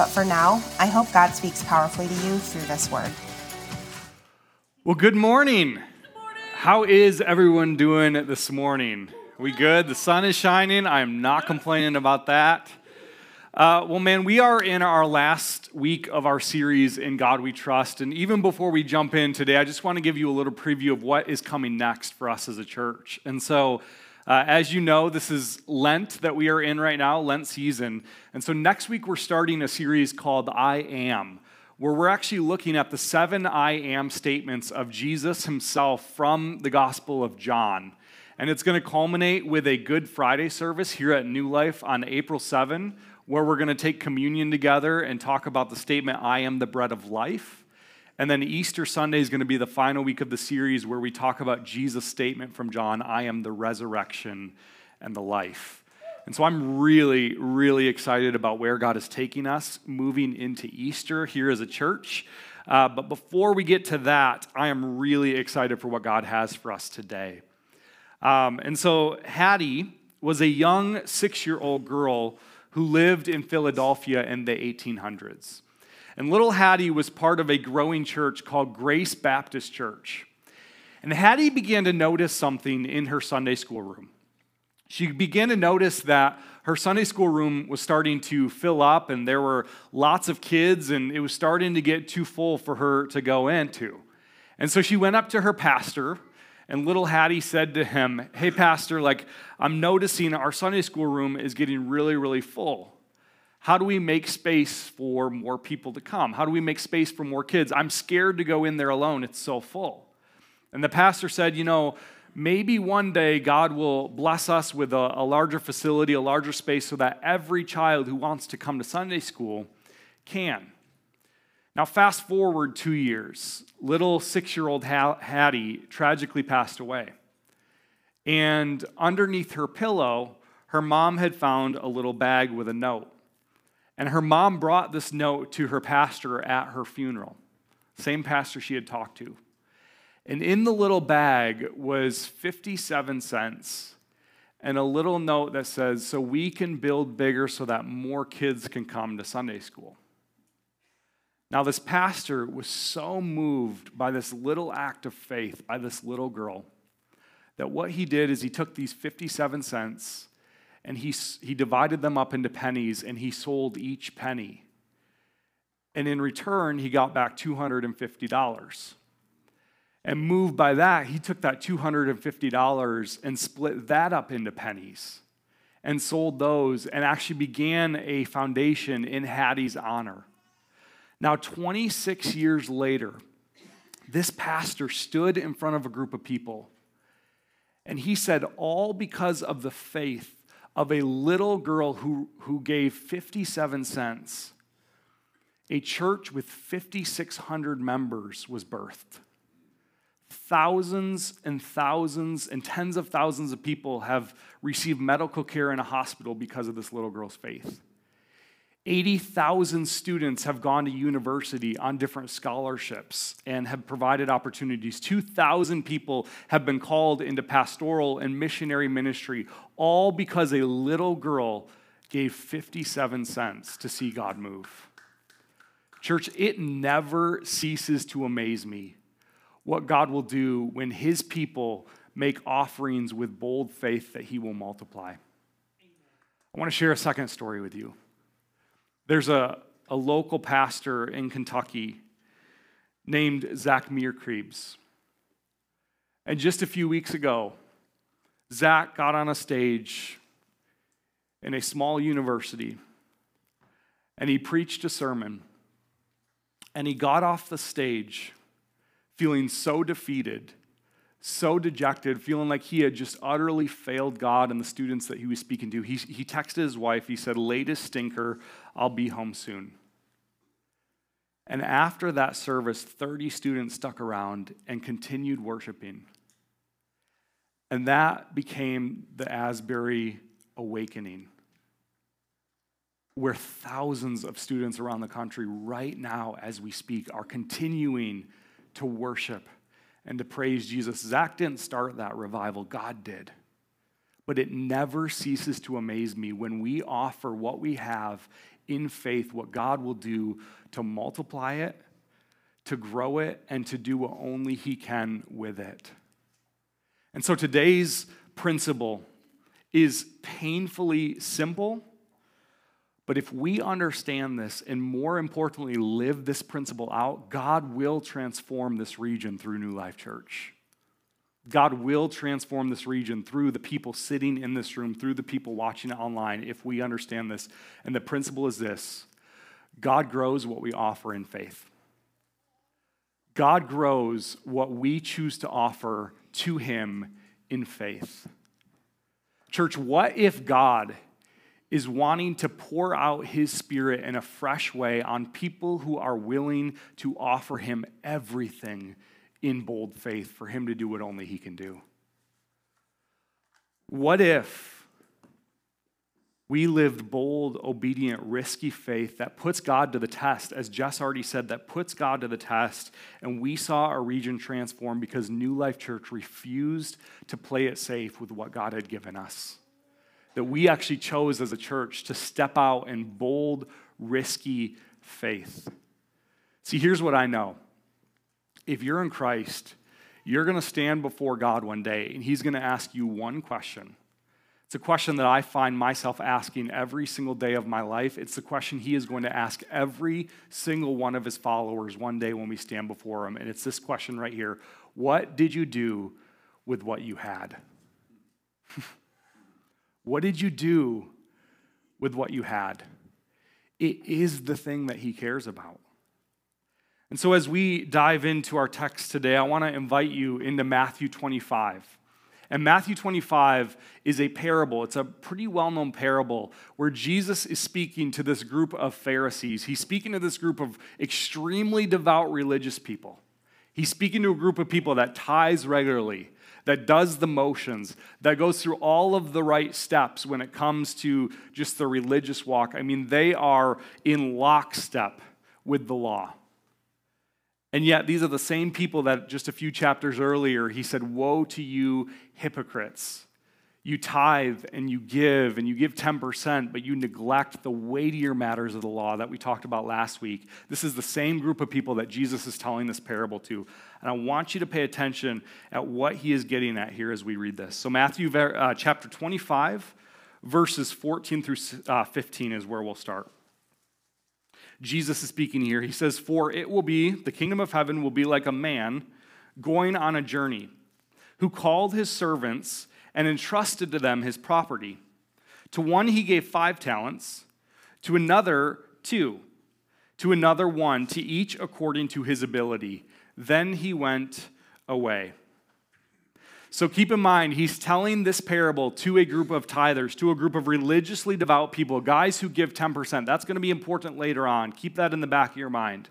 But for now, I hope God speaks powerfully to you through this word. Well, good morning. How is everyone doing this morning? We good? The sun is shining. I'm not complaining about that. Uh, well, man, we are in our last week of our series, In God We Trust. And even before we jump in today, I just want to give you a little preview of what is coming next for us as a church. And so, uh, as you know, this is Lent that we are in right now, Lent season. And so, next week, we're starting a series called I Am where we're actually looking at the seven I am statements of Jesus himself from the Gospel of John. And it's going to culminate with a Good Friday service here at New Life on April 7, where we're going to take communion together and talk about the statement, I am the bread of life. And then Easter Sunday is going to be the final week of the series where we talk about Jesus' statement from John, I am the resurrection and the life. And so I'm really, really excited about where God is taking us moving into Easter here as a church. Uh, but before we get to that, I am really excited for what God has for us today. Um, and so Hattie was a young six year old girl who lived in Philadelphia in the 1800s. And little Hattie was part of a growing church called Grace Baptist Church. And Hattie began to notice something in her Sunday school room she began to notice that her Sunday school room was starting to fill up and there were lots of kids and it was starting to get too full for her to go into. And so she went up to her pastor and little Hattie said to him, Hey, pastor, like, I'm noticing our Sunday school room is getting really, really full. How do we make space for more people to come? How do we make space for more kids? I'm scared to go in there alone. It's so full. And the pastor said, You know, maybe one day God will bless us with a, a, larger facility, a larger space, so that every child who wants to come to Sunday school can. Now, fast forward two years. Little six year old Hattie tragically passed away. And underneath her pillow, her mom had found a little bag with a note. And her mom brought this note to her pastor at her funeral, same pastor she had talked to. And in the little bag was 57 cents and a little note that says, So we can build bigger so that more kids can come to Sunday school. Now, this pastor was so moved by this little act of faith by this little girl that what he did is he took these 57 cents and he, he divided them up into pennies and he sold each penny. And in return, he got back $250. And moved by that, he took that $250 and split that up into pennies and sold those and actually began a foundation in Hattie's honor. Now, 26 years later, this pastor stood in front of a group of people and he said, All because of the faith of a little girl who, who gave 57 cents, a church with 5,600 members was birthed. Thousands and thousands and tens of thousands of people have received medical care in a hospital because of this little girl's faith. 80,000 students have gone to university on different scholarships and have provided opportunities. 2,000 people have been called into pastoral and missionary ministry, all because a little girl gave 57 cents to see God move. Church, it never ceases to amaze me what God will do when his people make offerings with bold faith that he will multiply. I want to share a second story with you. There's a, a local pastor in Kentucky named Zach Meerkreebs. And just a few weeks ago, Zach got on a stage in a small university and he preached a sermon. And he got off the stage feeling so defeated, so dejected, feeling like he had just utterly failed God and the students that he was speaking to. He, he texted his wife, he said, Latest stinker, I'll be home soon. And after that service, 30 students stuck around and continued worshiping. And that became the Asbury Awakening, where thousands of students around the country, right now as we speak, are continuing to worship and to praise Jesus. Zach didn't start that revival, God did. But it never ceases to amaze me when we offer what we have in faith, what God will do to multiply it, to grow it, and to do what only He can with it. And so today's principle is painfully simple. But if we understand this and more importantly, live this principle out, God will transform this region through New Life Church. God will transform this region through the people sitting in this room, through the people watching it online, if we understand this. And the principle is this God grows what we offer in faith. God grows what we choose to offer to Him in faith. Church, what if God is wanting to pour out His Spirit in a fresh way on people who are willing to offer Him everything in bold faith for him to do what only he can do? What if we lived bold, obedient, risky faith that puts God to the test, as Jess already said, that puts God to the test, and we saw our region transform because New Life Church refused to play it safe with what God had given us? That we actually chose as a church to step out in bold, risky faith. See, here's what I know if you're in Christ, you're going to stand before God one day and He's going to ask you one question. It's a question that I find myself asking every single day of my life. It's the question He is going to ask every single one of His followers one day when we stand before Him. And it's this question right here What did you do with what you had? what did you do with what you had? It is the thing that He cares about. And so, as we dive into our text today, I want to invite you into Matthew 25. And Matthew 25 is a parable. It's a pretty well known parable where Jesus is speaking to this group of Pharisees. He's speaking to this group of extremely devout religious people. He's speaking to a group of people that tithes regularly, that does the motions, that goes through all of the right steps when it comes to just the religious walk. I mean, they are in lockstep with the law. And yet, these are the same people that just a few chapters earlier he said, Woe to you, hypocrites! You tithe and you give and you give 10%, but you neglect the weightier matters of the law that we talked about last week. This is the same group of people that Jesus is telling this parable to. And I want you to pay attention at what he is getting at here as we read this. So, Matthew uh, chapter 25, verses 14 through uh, 15 is where we'll start. Jesus is speaking here. He says, For it will be, the kingdom of heaven will be like a man going on a journey who called his servants and entrusted to them his property. To one he gave five talents, to another two, to another one, to each according to his ability. Then he went away. So keep in mind, he's telling this parable to a group of tithers, to a group of religiously devout people, guys who give 10%. That's going to be important later on. Keep that in the back of your mind.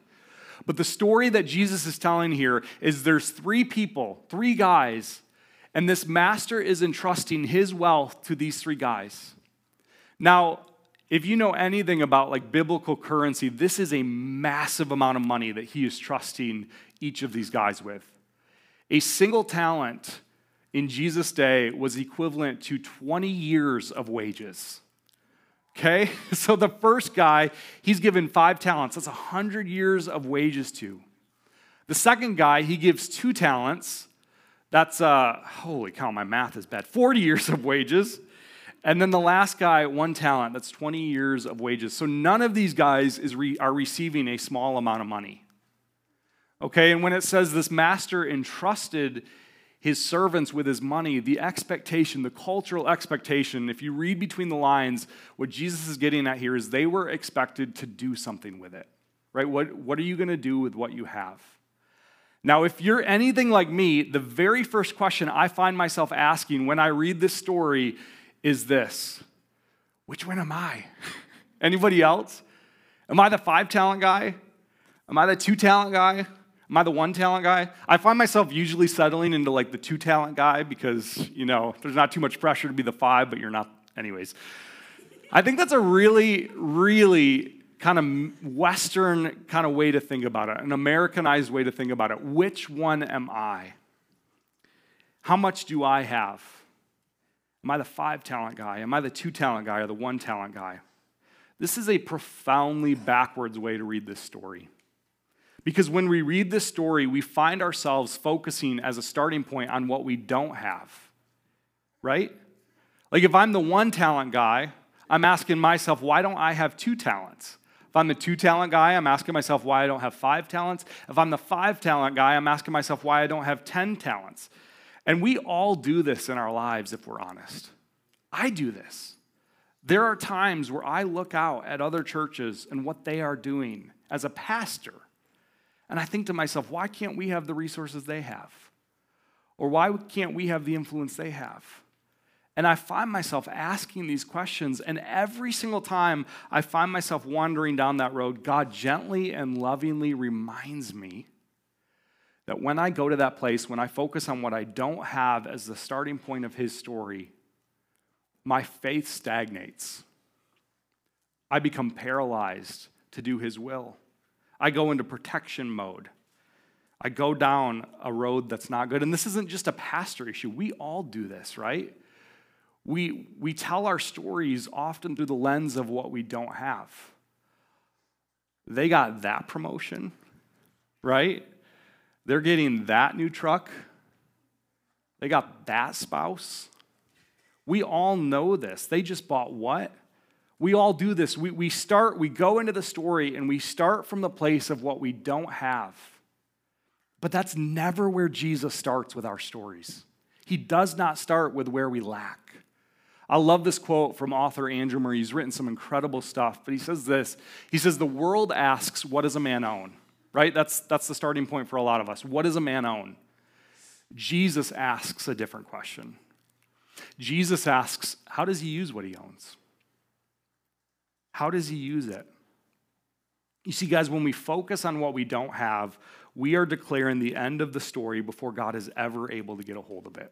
But the story that Jesus is telling here is there's three people, three guys, and this master is entrusting his wealth to these three guys. Now, if you know anything about like biblical currency, this is a massive amount of money that he is trusting each of these guys with. A single talent in Jesus' day was equivalent to 20 years of wages. Okay? So the first guy, he's given five talents. That's 100 years of wages to. The second guy, he gives two talents. That's, uh, holy cow, my math is bad. 40 years of wages. And then the last guy, one talent. That's 20 years of wages. So none of these guys is re- are receiving a small amount of money. Okay? And when it says this master entrusted his servants with his money, the expectation, the cultural expectation, if you read between the lines, what Jesus is getting at here is they were expected to do something with it, right? What, what are you going to do with what you have? Now, if you're anything like me, the very first question I find myself asking when I read this story is this Which one am I? Anybody else? Am I the five talent guy? Am I the two talent guy? Am I the one talent guy? I find myself usually settling into like the two talent guy because, you know, there's not too much pressure to be the five, but you're not, anyways. I think that's a really, really kind of Western kind of way to think about it, an Americanized way to think about it. Which one am I? How much do I have? Am I the five talent guy? Am I the two talent guy or the one talent guy? This is a profoundly backwards way to read this story. Because when we read this story, we find ourselves focusing as a starting point on what we don't have, right? Like if I'm the one talent guy, I'm asking myself, why don't I have two talents? If I'm the two talent guy, I'm asking myself why I don't have five talents. If I'm the five talent guy, I'm asking myself why I don't have 10 talents. And we all do this in our lives if we're honest. I do this. There are times where I look out at other churches and what they are doing as a pastor, and I think to myself, why can't we have the resources they have? Or why can't we have the influence they have? And I find myself asking these questions, and every single time I find myself wandering down that road, God gently and lovingly reminds me that when I go to that place, when I focus on what I don't have as the starting point of His story, my faith stagnates. I become paralyzed to do His will. I go into protection mode. I go down a road that's not good. And this isn't just a pastor issue. We all do this, right? We, we tell our stories often through the lens of what we don't have. They got that promotion, right? They're getting that new truck. They got that spouse. We all know this. They just bought what? We all do this. We, we start, we go into the story and we start from the place of what we don't have. But that's never where Jesus starts with our stories. He does not start with where we lack. I love this quote from author Andrew Murray. He's written some incredible stuff, but he says this He says, The world asks, What does a man own? Right? That's, that's the starting point for a lot of us. What does a man own? Jesus asks a different question. Jesus asks, How does he use what he owns? How does he use it? You see, guys, when we focus on what we don't have, we are declaring the end of the story before God is ever able to get a hold of it.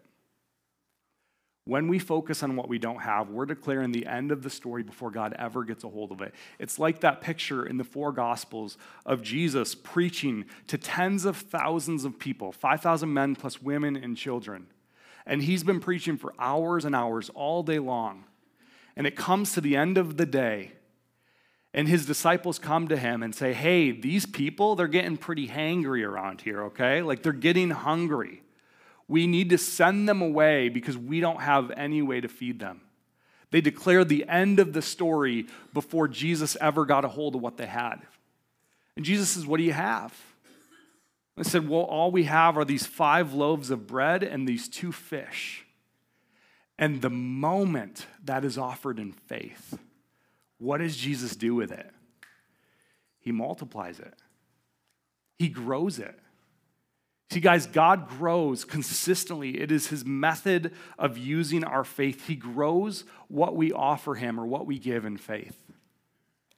When we focus on what we don't have, we're declaring the end of the story before God ever gets a hold of it. It's like that picture in the four Gospels of Jesus preaching to tens of thousands of people 5,000 men plus women and children. And he's been preaching for hours and hours all day long. And it comes to the end of the day, and his disciples come to him and say, Hey, these people, they're getting pretty hangry around here, okay? Like they're getting hungry. We need to send them away because we don't have any way to feed them. They declared the end of the story before Jesus ever got a hold of what they had. And Jesus says, What do you have? I said, Well, all we have are these five loaves of bread and these two fish. And the moment that is offered in faith, what does Jesus do with it? He multiplies it, He grows it. See, guys, God grows consistently. It is his method of using our faith. He grows what we offer him or what we give in faith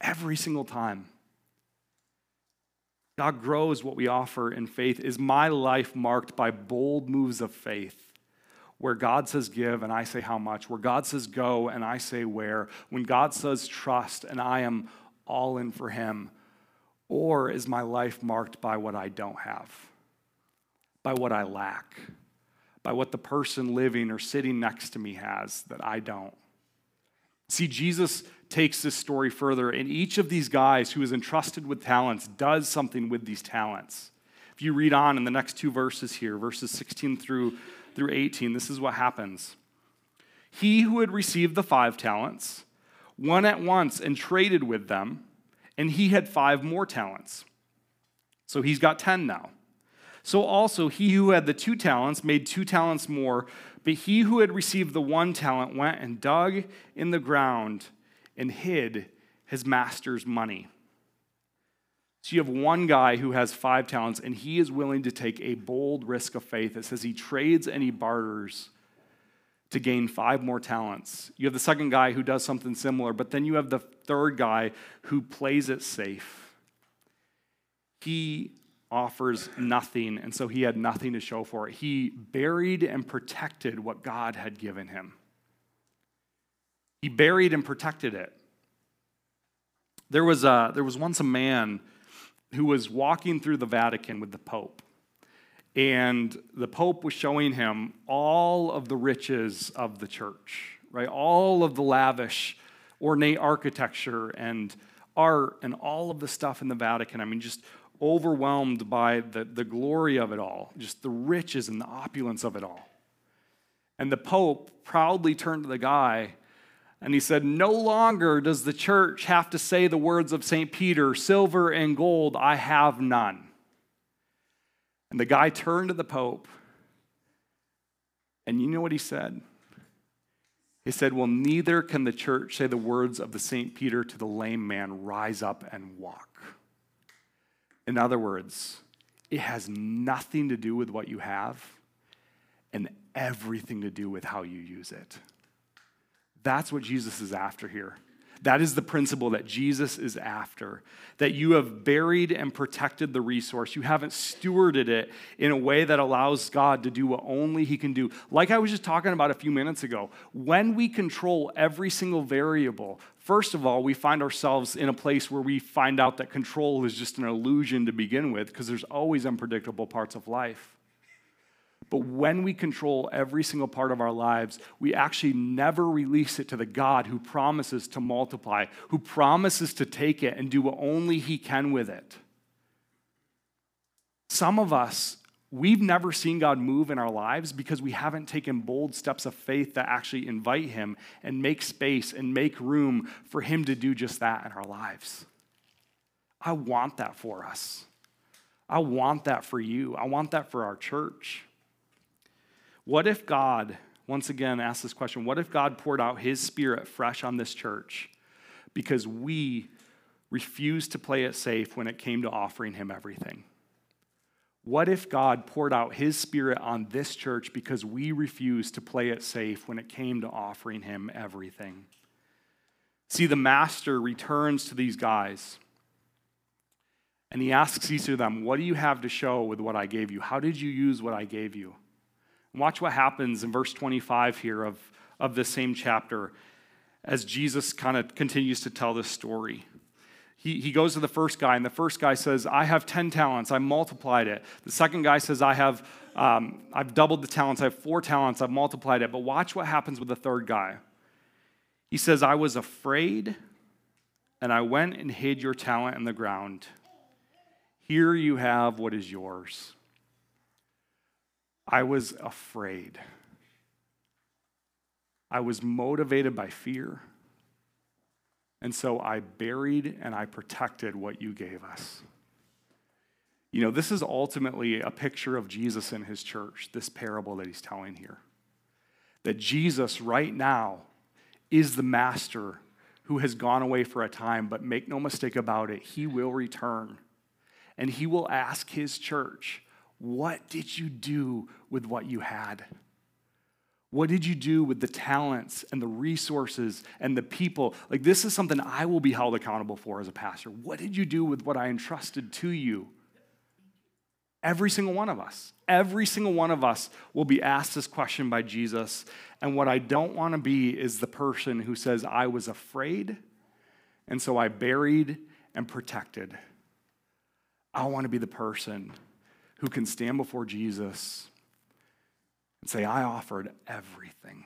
every single time. God grows what we offer in faith. Is my life marked by bold moves of faith? Where God says give and I say how much, where God says go and I say where, when God says trust and I am all in for Him? Or is my life marked by what I don't have? By what I lack, by what the person living or sitting next to me has that I don't. See, Jesus takes this story further, and each of these guys who is entrusted with talents does something with these talents. If you read on in the next two verses here, verses 16 through, through 18, this is what happens. He who had received the five talents went at once and traded with them, and he had five more talents. So he's got 10 now. So also he who had the two talents made two talents more, but he who had received the one talent went and dug in the ground and hid his master's money. So you have one guy who has five talents, and he is willing to take a bold risk of faith. It says he trades and he barters to gain five more talents. You have the second guy who does something similar, but then you have the third guy who plays it safe he offers nothing, and so he had nothing to show for it. He buried and protected what God had given him. He buried and protected it. There was, a, there was once a man who was walking through the Vatican with the Pope. And the Pope was showing him all of the riches of the church, right? All of the lavish, ornate architecture and art and all of the stuff in the Vatican. I mean, just overwhelmed by the, the glory of it all, just the riches and the opulence of it all. And the Pope proudly turned to the guy and he said, No longer does the church have to say the words of St. Peter silver and gold, I have none. And the guy turned to the Pope, and you know what he said? He said, Well, neither can the church say the words of the St. Peter to the lame man, rise up and walk. In other words, it has nothing to do with what you have and everything to do with how you use it. That's what Jesus is after here. That is the principle that Jesus is after. That you have buried and protected the resource. You haven't stewarded it in a way that allows God to do what only He can do. Like I was just talking about a few minutes ago, when we control every single variable, first of all, we find ourselves in a place where we find out that control is just an illusion to begin with, because there's always unpredictable parts of life. But when we control every single part of our lives, we actually never release it to the God who promises to multiply, who promises to take it and do what only He can with it. Some of us, we've never seen God move in our lives because we haven't taken bold steps of faith that actually invite Him and make space and make room for Him to do just that in our lives. I want that for us. I want that for you. I want that for our church. What if God, once again, ask this question what if God poured out his spirit fresh on this church because we refused to play it safe when it came to offering him everything? What if God poured out his spirit on this church because we refused to play it safe when it came to offering him everything? See, the master returns to these guys and he asks each of them, What do you have to show with what I gave you? How did you use what I gave you? Watch what happens in verse 25 here of, of this same chapter as Jesus kind of continues to tell this story. He, he goes to the first guy, and the first guy says, I have 10 talents, I multiplied it. The second guy says, I have, um, I've doubled the talents, I have four talents, I've multiplied it. But watch what happens with the third guy. He says, I was afraid, and I went and hid your talent in the ground. Here you have what is yours. I was afraid. I was motivated by fear. And so I buried and I protected what you gave us. You know, this is ultimately a picture of Jesus and his church, this parable that he's telling here. That Jesus, right now, is the master who has gone away for a time, but make no mistake about it, he will return. And he will ask his church, what did you do with what you had? What did you do with the talents and the resources and the people? Like, this is something I will be held accountable for as a pastor. What did you do with what I entrusted to you? Every single one of us. Every single one of us will be asked this question by Jesus. And what I don't want to be is the person who says, I was afraid, and so I buried and protected. I want to be the person who can stand before Jesus and say, I offered everything.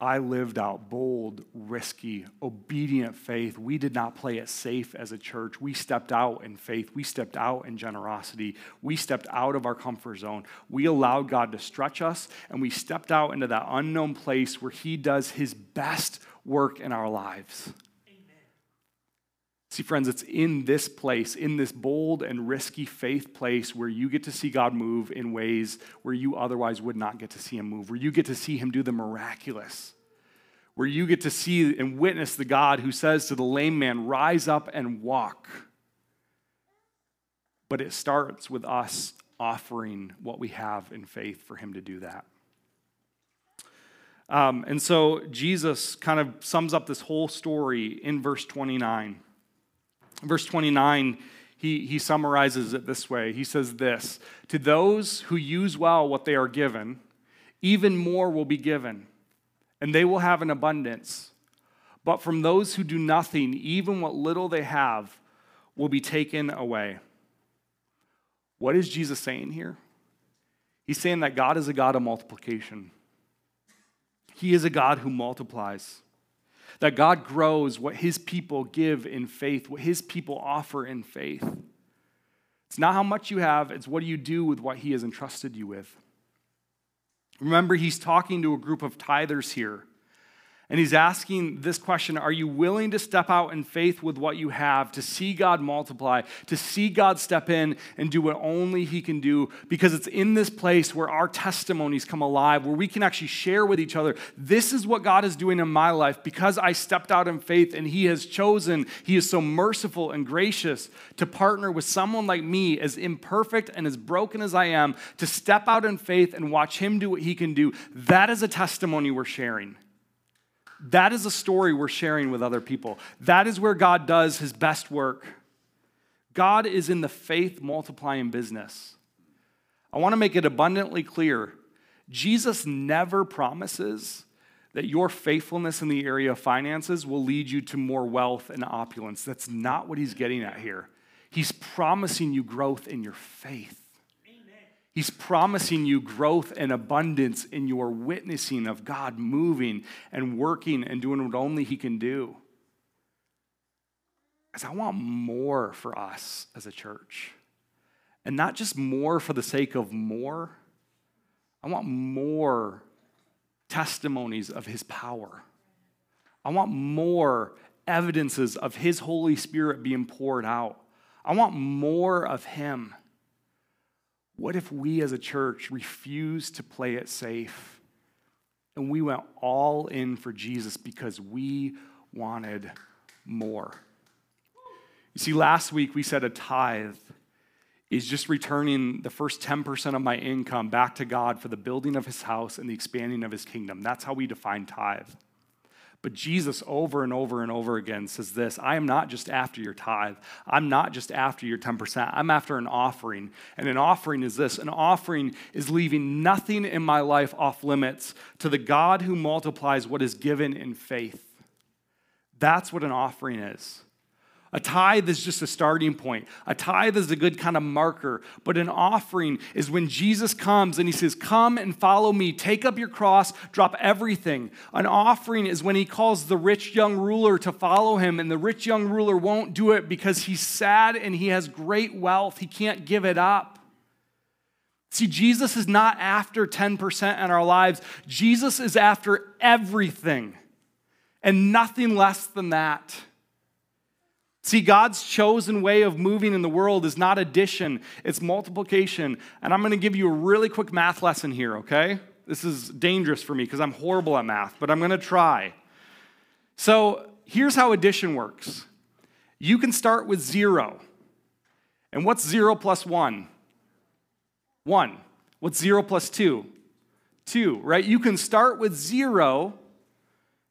I lived out bold, risky, obedient faith. We did not play it safe as a church. We stepped out in faith. We stepped out in generosity. We stepped out of our comfort zone. We allowed God to stretch us, and we stepped out into that unknown place where He does His best work in our lives. See, friends, it's in this place, in this bold and risky faith place, where you get to see God move in ways where you otherwise would not get to see Him move, where you get to see Him do the miraculous, where you get to see and witness the God who says to the lame man, Rise up and walk. But it starts with us offering what we have in faith for Him to do that. Um, and so Jesus kind of sums up this whole story in verse 29 verse 29, he, he summarizes it this way. He says this To those who use well what they are given, even more will be given, and they will have an abundance. But from those who do nothing, even what little they have will be taken away. What is Jesus saying here? He's saying that God is a God of multiplication. He is a God who multiplies. That God grows what his people give in faith, what his people offer in faith. It's not how much you have, it's what do you do with what he has entrusted you with. Remember, he's talking to a group of tithers here. And he's asking this question Are you willing to step out in faith with what you have, to see God multiply, to see God step in and do what only He can do? Because it's in this place where our testimonies come alive, where we can actually share with each other this is what God is doing in my life because I stepped out in faith and He has chosen, He is so merciful and gracious to partner with someone like me, as imperfect and as broken as I am, to step out in faith and watch Him do what He can do. That is a testimony we're sharing. That is a story we're sharing with other people. That is where God does his best work. God is in the faith multiplying business. I want to make it abundantly clear Jesus never promises that your faithfulness in the area of finances will lead you to more wealth and opulence. That's not what he's getting at here. He's promising you growth in your faith. He's promising you growth and abundance in your witnessing of God moving and working and doing what only He can do. Because I want more for us as a church. And not just more for the sake of more, I want more testimonies of His power. I want more evidences of His Holy Spirit being poured out. I want more of Him. What if we as a church refused to play it safe and we went all in for Jesus because we wanted more? You see, last week we said a tithe is just returning the first 10% of my income back to God for the building of his house and the expanding of his kingdom. That's how we define tithe. But Jesus, over and over and over again, says this I am not just after your tithe. I'm not just after your 10%. I'm after an offering. And an offering is this an offering is leaving nothing in my life off limits to the God who multiplies what is given in faith. That's what an offering is. A tithe is just a starting point. A tithe is a good kind of marker, but an offering is when Jesus comes and he says, Come and follow me, take up your cross, drop everything. An offering is when he calls the rich young ruler to follow him, and the rich young ruler won't do it because he's sad and he has great wealth. He can't give it up. See, Jesus is not after 10% in our lives, Jesus is after everything and nothing less than that. See, God's chosen way of moving in the world is not addition, it's multiplication. And I'm going to give you a really quick math lesson here, okay? This is dangerous for me because I'm horrible at math, but I'm going to try. So here's how addition works you can start with zero. And what's zero plus one? One. What's zero plus two? Two, right? You can start with zero,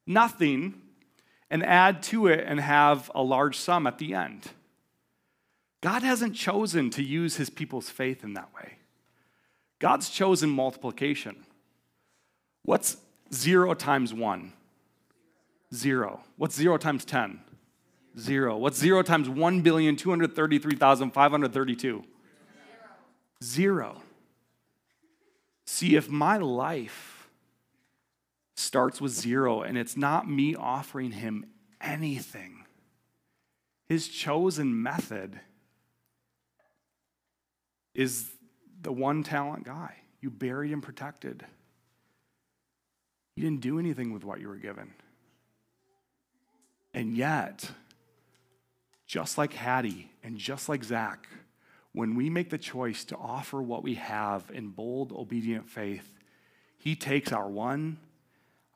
nothing, and add to it and have a large sum at the end. God hasn't chosen to use his people's faith in that way. God's chosen multiplication. What's zero times one? Zero. What's zero times 10? Zero. What's zero times 1,233,532? Zero. See, if my life starts with zero, and it's not me offering him anything. His chosen method is the one talent guy. You buried and protected. You didn't do anything with what you were given. And yet, just like Hattie and just like Zach, when we make the choice to offer what we have in bold, obedient faith, he takes our one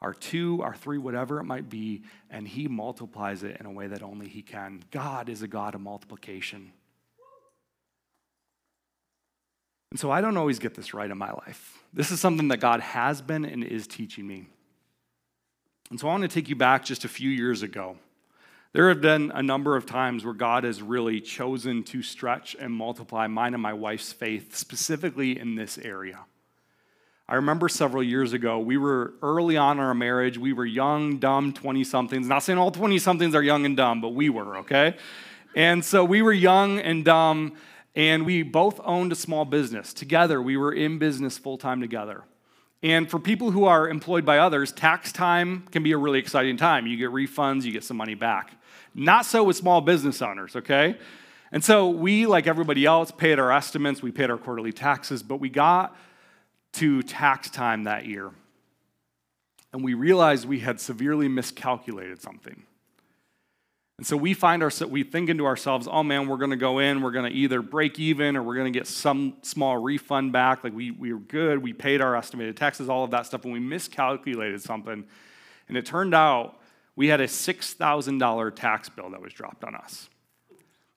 our two, our three, whatever it might be, and He multiplies it in a way that only He can. God is a God of multiplication. And so I don't always get this right in my life. This is something that God has been and is teaching me. And so I want to take you back just a few years ago. There have been a number of times where God has really chosen to stretch and multiply mine and my wife's faith, specifically in this area. I remember several years ago, we were early on in our marriage. We were young, dumb 20 somethings. Not saying all 20 somethings are young and dumb, but we were, okay? And so we were young and dumb, and we both owned a small business. Together, we were in business full time together. And for people who are employed by others, tax time can be a really exciting time. You get refunds, you get some money back. Not so with small business owners, okay? And so we, like everybody else, paid our estimates, we paid our quarterly taxes, but we got to tax time that year. And we realized we had severely miscalculated something. And so we find ourselves, we think into ourselves, oh man, we're going to go in, we're going to either break even or we're going to get some small refund back. Like we, we were good, we paid our estimated taxes, all of that stuff, and we miscalculated something. And it turned out we had a $6,000 tax bill that was dropped on us.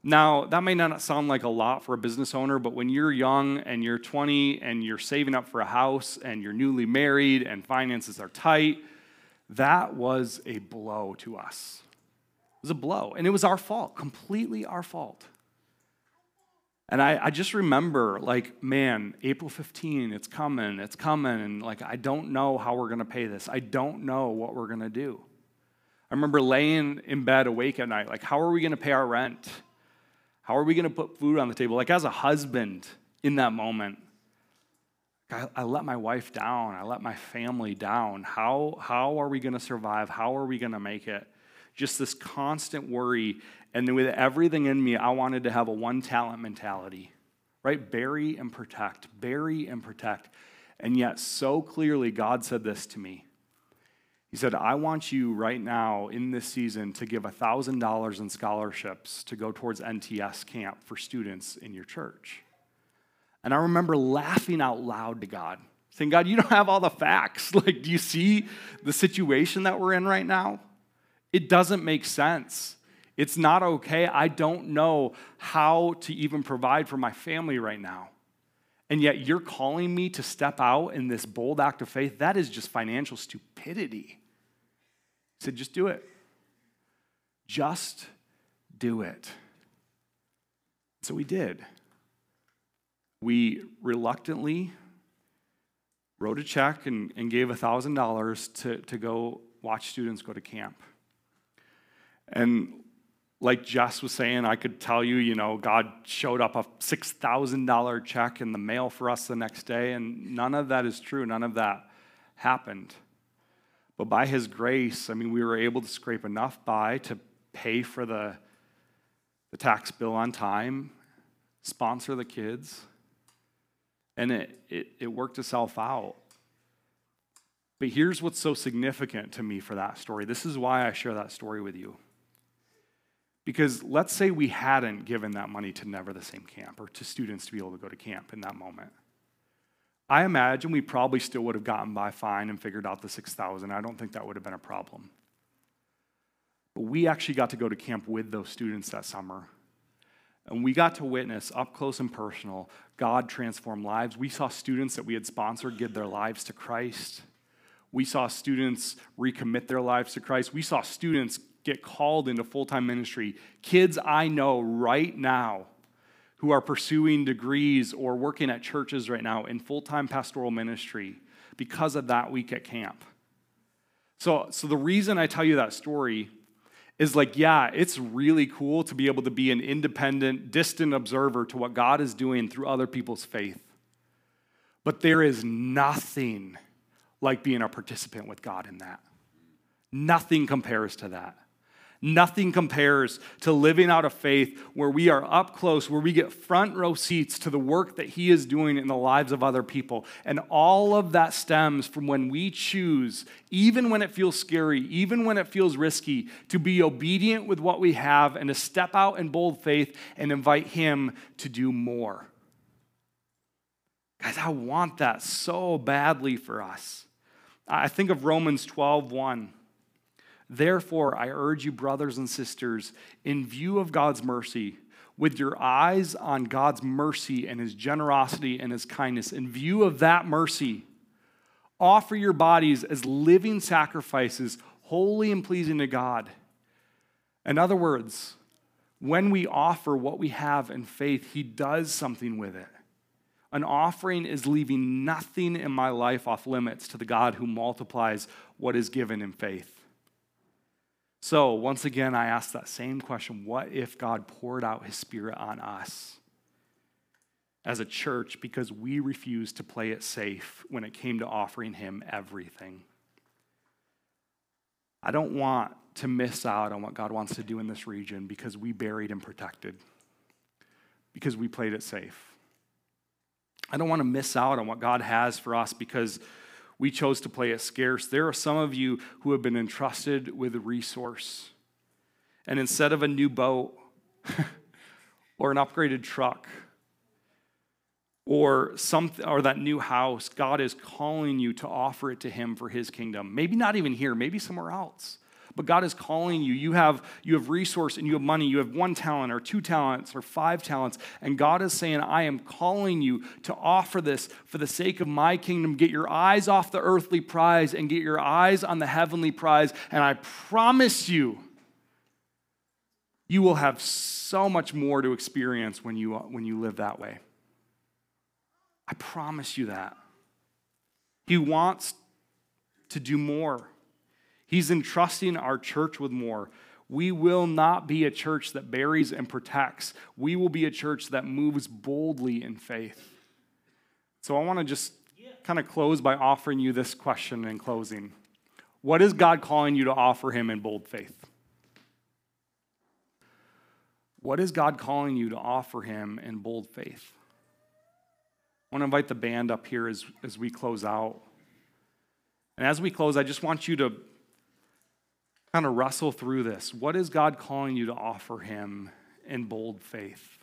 Now, that may not sound like a lot for a business owner, but when you're young and you're 20 and you're saving up for a house and you're newly married and finances are tight, that was a blow to us. It was a blow. And it was our fault, completely our fault. And I, I, just remember, like, man, April 15, it's coming, it's coming. And, like, I don't know how we're going to pay this. I don't know what we're going to do. I remember laying in bed awake at night, like, how are we going to pay our rent? How are we going to put food on the table? Like, as a husband in that moment, I, I let my wife down. I let my family down. How, how are we going to survive? How are we going to make it? Just this constant worry. And then with everything in me, I wanted to have a one talent mentality, right? Bury and protect, bury and protect. And yet, so clearly, God said this to me he said, I want you right now in this season to give $1,000 in scholarships to go towards NTS camp for students in your church. And I remember laughing out loud to God, saying, God, you don't have all the facts. Like, do you see the situation that we're in right now? It doesn't make sense. It's not okay. I don't know how to even provide for my family right now. And yet you're calling me to step out in this bold act of faith. That is just financial stupidity said, just do it. Just do it. So we did. We reluctantly wrote a check and, and gave $1,000 to, to go watch students go to camp. And like Jess was saying, I could tell you, you know, God showed up a $6,000 check in the mail for us the next day, and none of that is true. None of that happened. But by his grace, I mean, we were able to scrape enough by to pay for the, the tax bill on time, sponsor the kids, and it, it, it worked itself out. But here's what's so significant to me for that story. This is why I share that story with you. Because let's say we hadn't given that money to Never the Same Camp or to students to be able to go to camp in that moment. I imagine we probably still would have gotten by fine and figured out the 6,000. I don't think that would have been a problem. But we actually got to go to camp with those students that summer. And we got to witness up close and personal God transform lives. We saw students that we had sponsored give their lives to Christ. We saw students recommit their lives to Christ. We saw students get called into full time ministry. Kids I know right now who are pursuing degrees or working at churches right now in full time pastoral ministry because of that week at camp. So, so the reason I tell you that story is like, yeah, it's really cool to be able to be an independent, distant observer to what God is doing through other people's faith. But there is nothing like being a participant with God in that. Nothing compares to that. Nothing compares to living out of faith where we are up close, where we get front row seats to the work that He is doing in the lives of other people. And all of that stems from when we choose, even when it feels scary, even when it feels risky, to be obedient with what we have and to step out in bold faith and invite Him to do more. Guys, I want that so badly for us. I think of Romans 12 1. Therefore, I urge you, brothers and sisters, in view of God's mercy, with your eyes on God's mercy and his generosity and his kindness, in view of that mercy, offer your bodies as living sacrifices, holy and pleasing to God. In other words, when we offer what we have in faith, He does something with it. An offering is leaving nothing in my life off limits to the God who multiplies what is given in faith. So, once again, I ask that same question what if God poured out His Spirit on us as a church because we refused to play it safe when it came to offering Him everything? I don't want to miss out on what God wants to do in this region because we buried and protected, because we played it safe. I don't want to miss out on what God has for us because we chose to play it scarce. There are some of you who have been entrusted with a resource. And instead of a new boat or an upgraded truck or something or that new house, God is calling you to offer it to him for his kingdom. Maybe not even here, maybe somewhere else. But God is calling you. You have, you have resource and you have money. You have one talent or two talents or five talents. And God is saying, I am calling you to offer this for the sake of my kingdom. Get your eyes off the earthly prize and get your eyes on the heavenly prize. And I promise you, you will have so much more to experience when you, when you live that way. I promise you that. He wants to do more. He's entrusting our church with more. We will not be a church that buries and protects. We will be a church that moves boldly in faith. So I want to just kind of close by offering you this question in closing What is God calling you to offer Him in bold faith? What is God calling you to offer Him in bold faith? I want to invite the band up here as, as we close out. And as we close, I just want you to kind of wrestle through this. What is God calling you to offer Him in bold faith?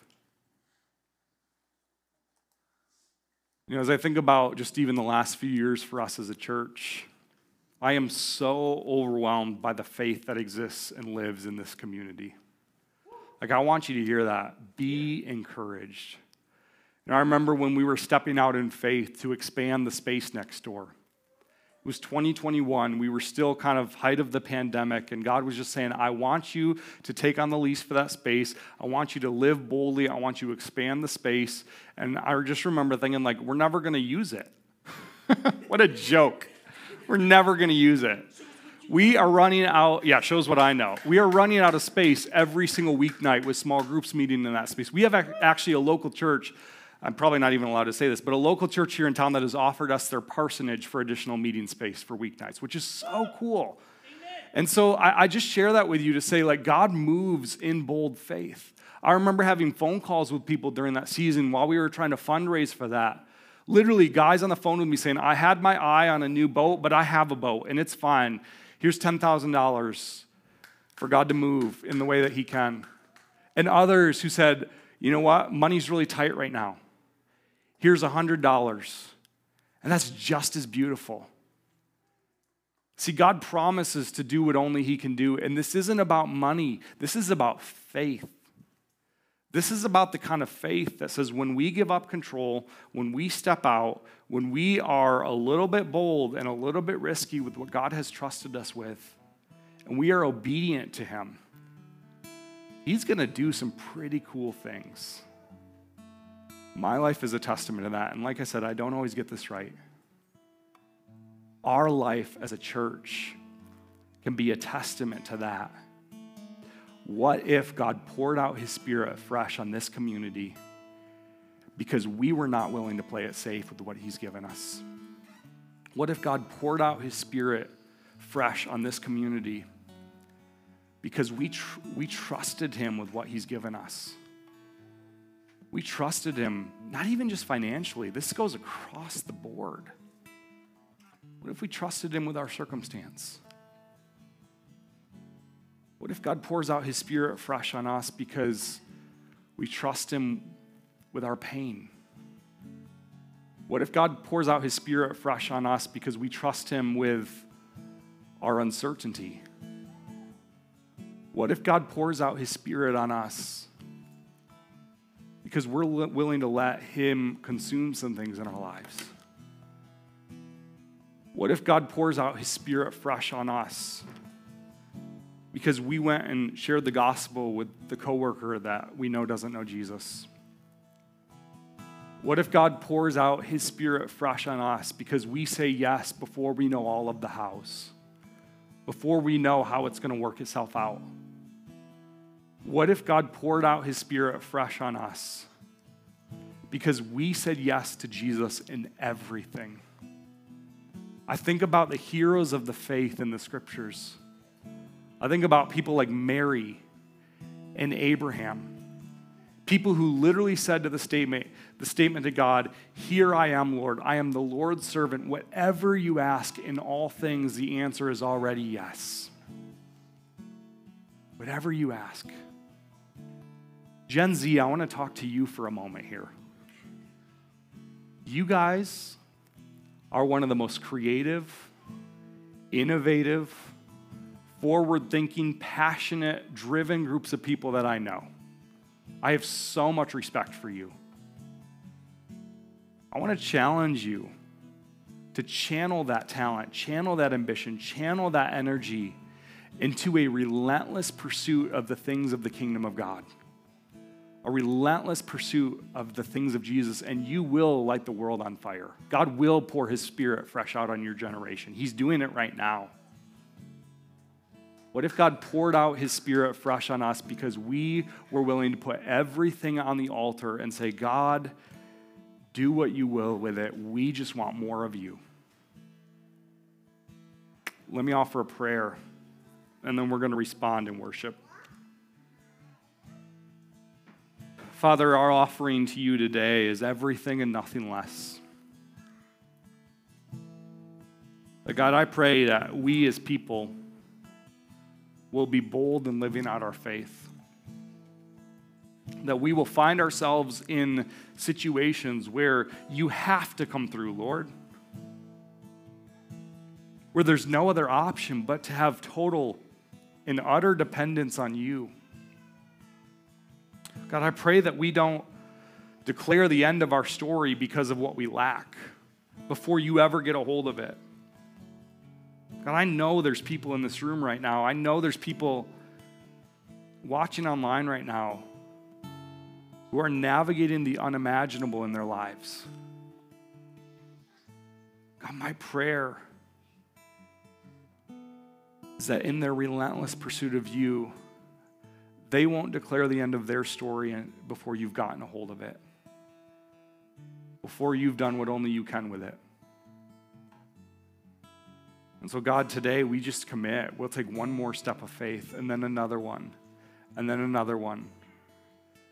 You know, as I think about just even the last few years for us as a church, I am so overwhelmed by the faith that exists and lives in this community. Like, I want you to hear that. Be encouraged. And I remember when we were stepping out in faith to expand the space next door. It was 2021. We were still kind of height of the pandemic, and God was just saying, I want you to take on the lease for that space. I want you to live boldly. I want you to expand the space. And I just remember thinking, like, we're never going to use it. what a joke. We're never going to use it. We are running out, yeah, shows what I know. We are running out of space every single weeknight with small groups meeting in that space. We have actually a local church I'm probably not even allowed to say this, but a local church here in town that has offered us their parsonage for additional meeting space for weeknights, which is so cool. And so I, I, just share that with you to say, like, God moves in bold faith. I remember having phone calls with people during that season while we were trying to fundraise for that. Literally, guys on the phone with me saying, I had my eye on a new boat, but I have a boat and it's fine. Here's $10,000 for God to move in the way that He can. And others who said, you know what, money's really tight right now here's a $100. And that's just as beautiful. See, God promises to do what only He can do. And this isn't about money, this is about faith. This is about the kind of faith that says when we give up control, when we step out, when we are a little bit bold and a little bit risky with what God has trusted us with, and we are obedient to Him, He's going to do some pretty cool things. My life is a testament to that. And like I said, I don't always get this right. Our life as a church can be a testament to that. What if God poured out his spirit fresh on this community because we were not willing to play it safe with what he's given us? What if God poured out his spirit fresh on this community because we, tr- we trusted him with what he's given us? We trusted him, not even just financially, this goes across the board. What if we trusted him with our circumstance? What if God pours out his spirit fresh on us because we trust him with our pain? What if God pours out his spirit fresh on us because we trust him with our uncertainty? What if God pours out his spirit on us because we're willing to let Him consume some things in our lives? What if God pours out His Spirit fresh on us because we went and shared the gospel with the coworker that we know doesn't know Jesus? What if God pours out his spirit fresh on us because we say yes before we know all of the hows, before we know how it's going to work itself out? What if God poured out his spirit fresh on us because we said yes to Jesus in everything? I think about the heroes of the faith in the scriptures. I think about people like Mary and Abraham. People who literally said to the statement, the statement to God, Here I am, Lord. I am the Lord's servant. Whatever you ask in all things, the answer is already yes. Whatever you ask. Gen Z, I want to talk to you for a moment here. You guys are one of the most creative, innovative, forward thinking, passionate, driven groups of people that I know. I have so much respect for you. I want to challenge you to channel that talent, channel that ambition, channel that energy into a relentless pursuit of the things of the kingdom of God a relentless pursuit of the things of Jesus, and you will light the world on fire. God will pour his spirit fresh out on your generation. He's doing it right now. What if God poured out his spirit fresh on us because we were willing to put everything on the altar and say, God, do what you will with it. We just want more of you. Let me offer a prayer, and then we're going to respond in worship. Father, our offering to you today is everything and nothing less. But God, I pray that we as people will be bold in living out our faith. That we will find ourselves in situations where you have to come through, Lord. Where there's no other option but to have total and utter dependence on you. God, I pray that we don't declare the end of our story because of what we lack before you ever get a hold of it. God, I know there's people in this room right now. I know there's people watching online right now who are navigating the unimaginable in their lives. God, my prayer is that in their relentless pursuit of you, they won't declare the end of their story before you've gotten a hold of it, before you've done what only you can with it. And so, God, today we just commit. We'll take one more step of faith and then another one and then another one.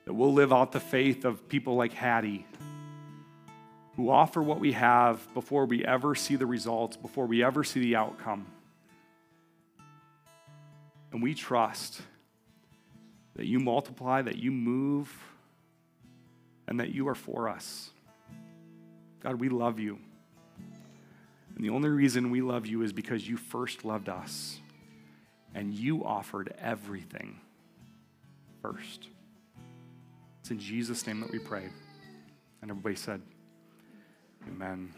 That we'll live out the faith of people like Hattie who offer what we have before we ever see the results, before we ever see the outcome. And we trust that you multiply, that you move, and that you are for us. God, we love you. And the only reason we love you is because you first loved us and you offered everything first. It's in Jesus' name that we pray. And everybody said, Amen.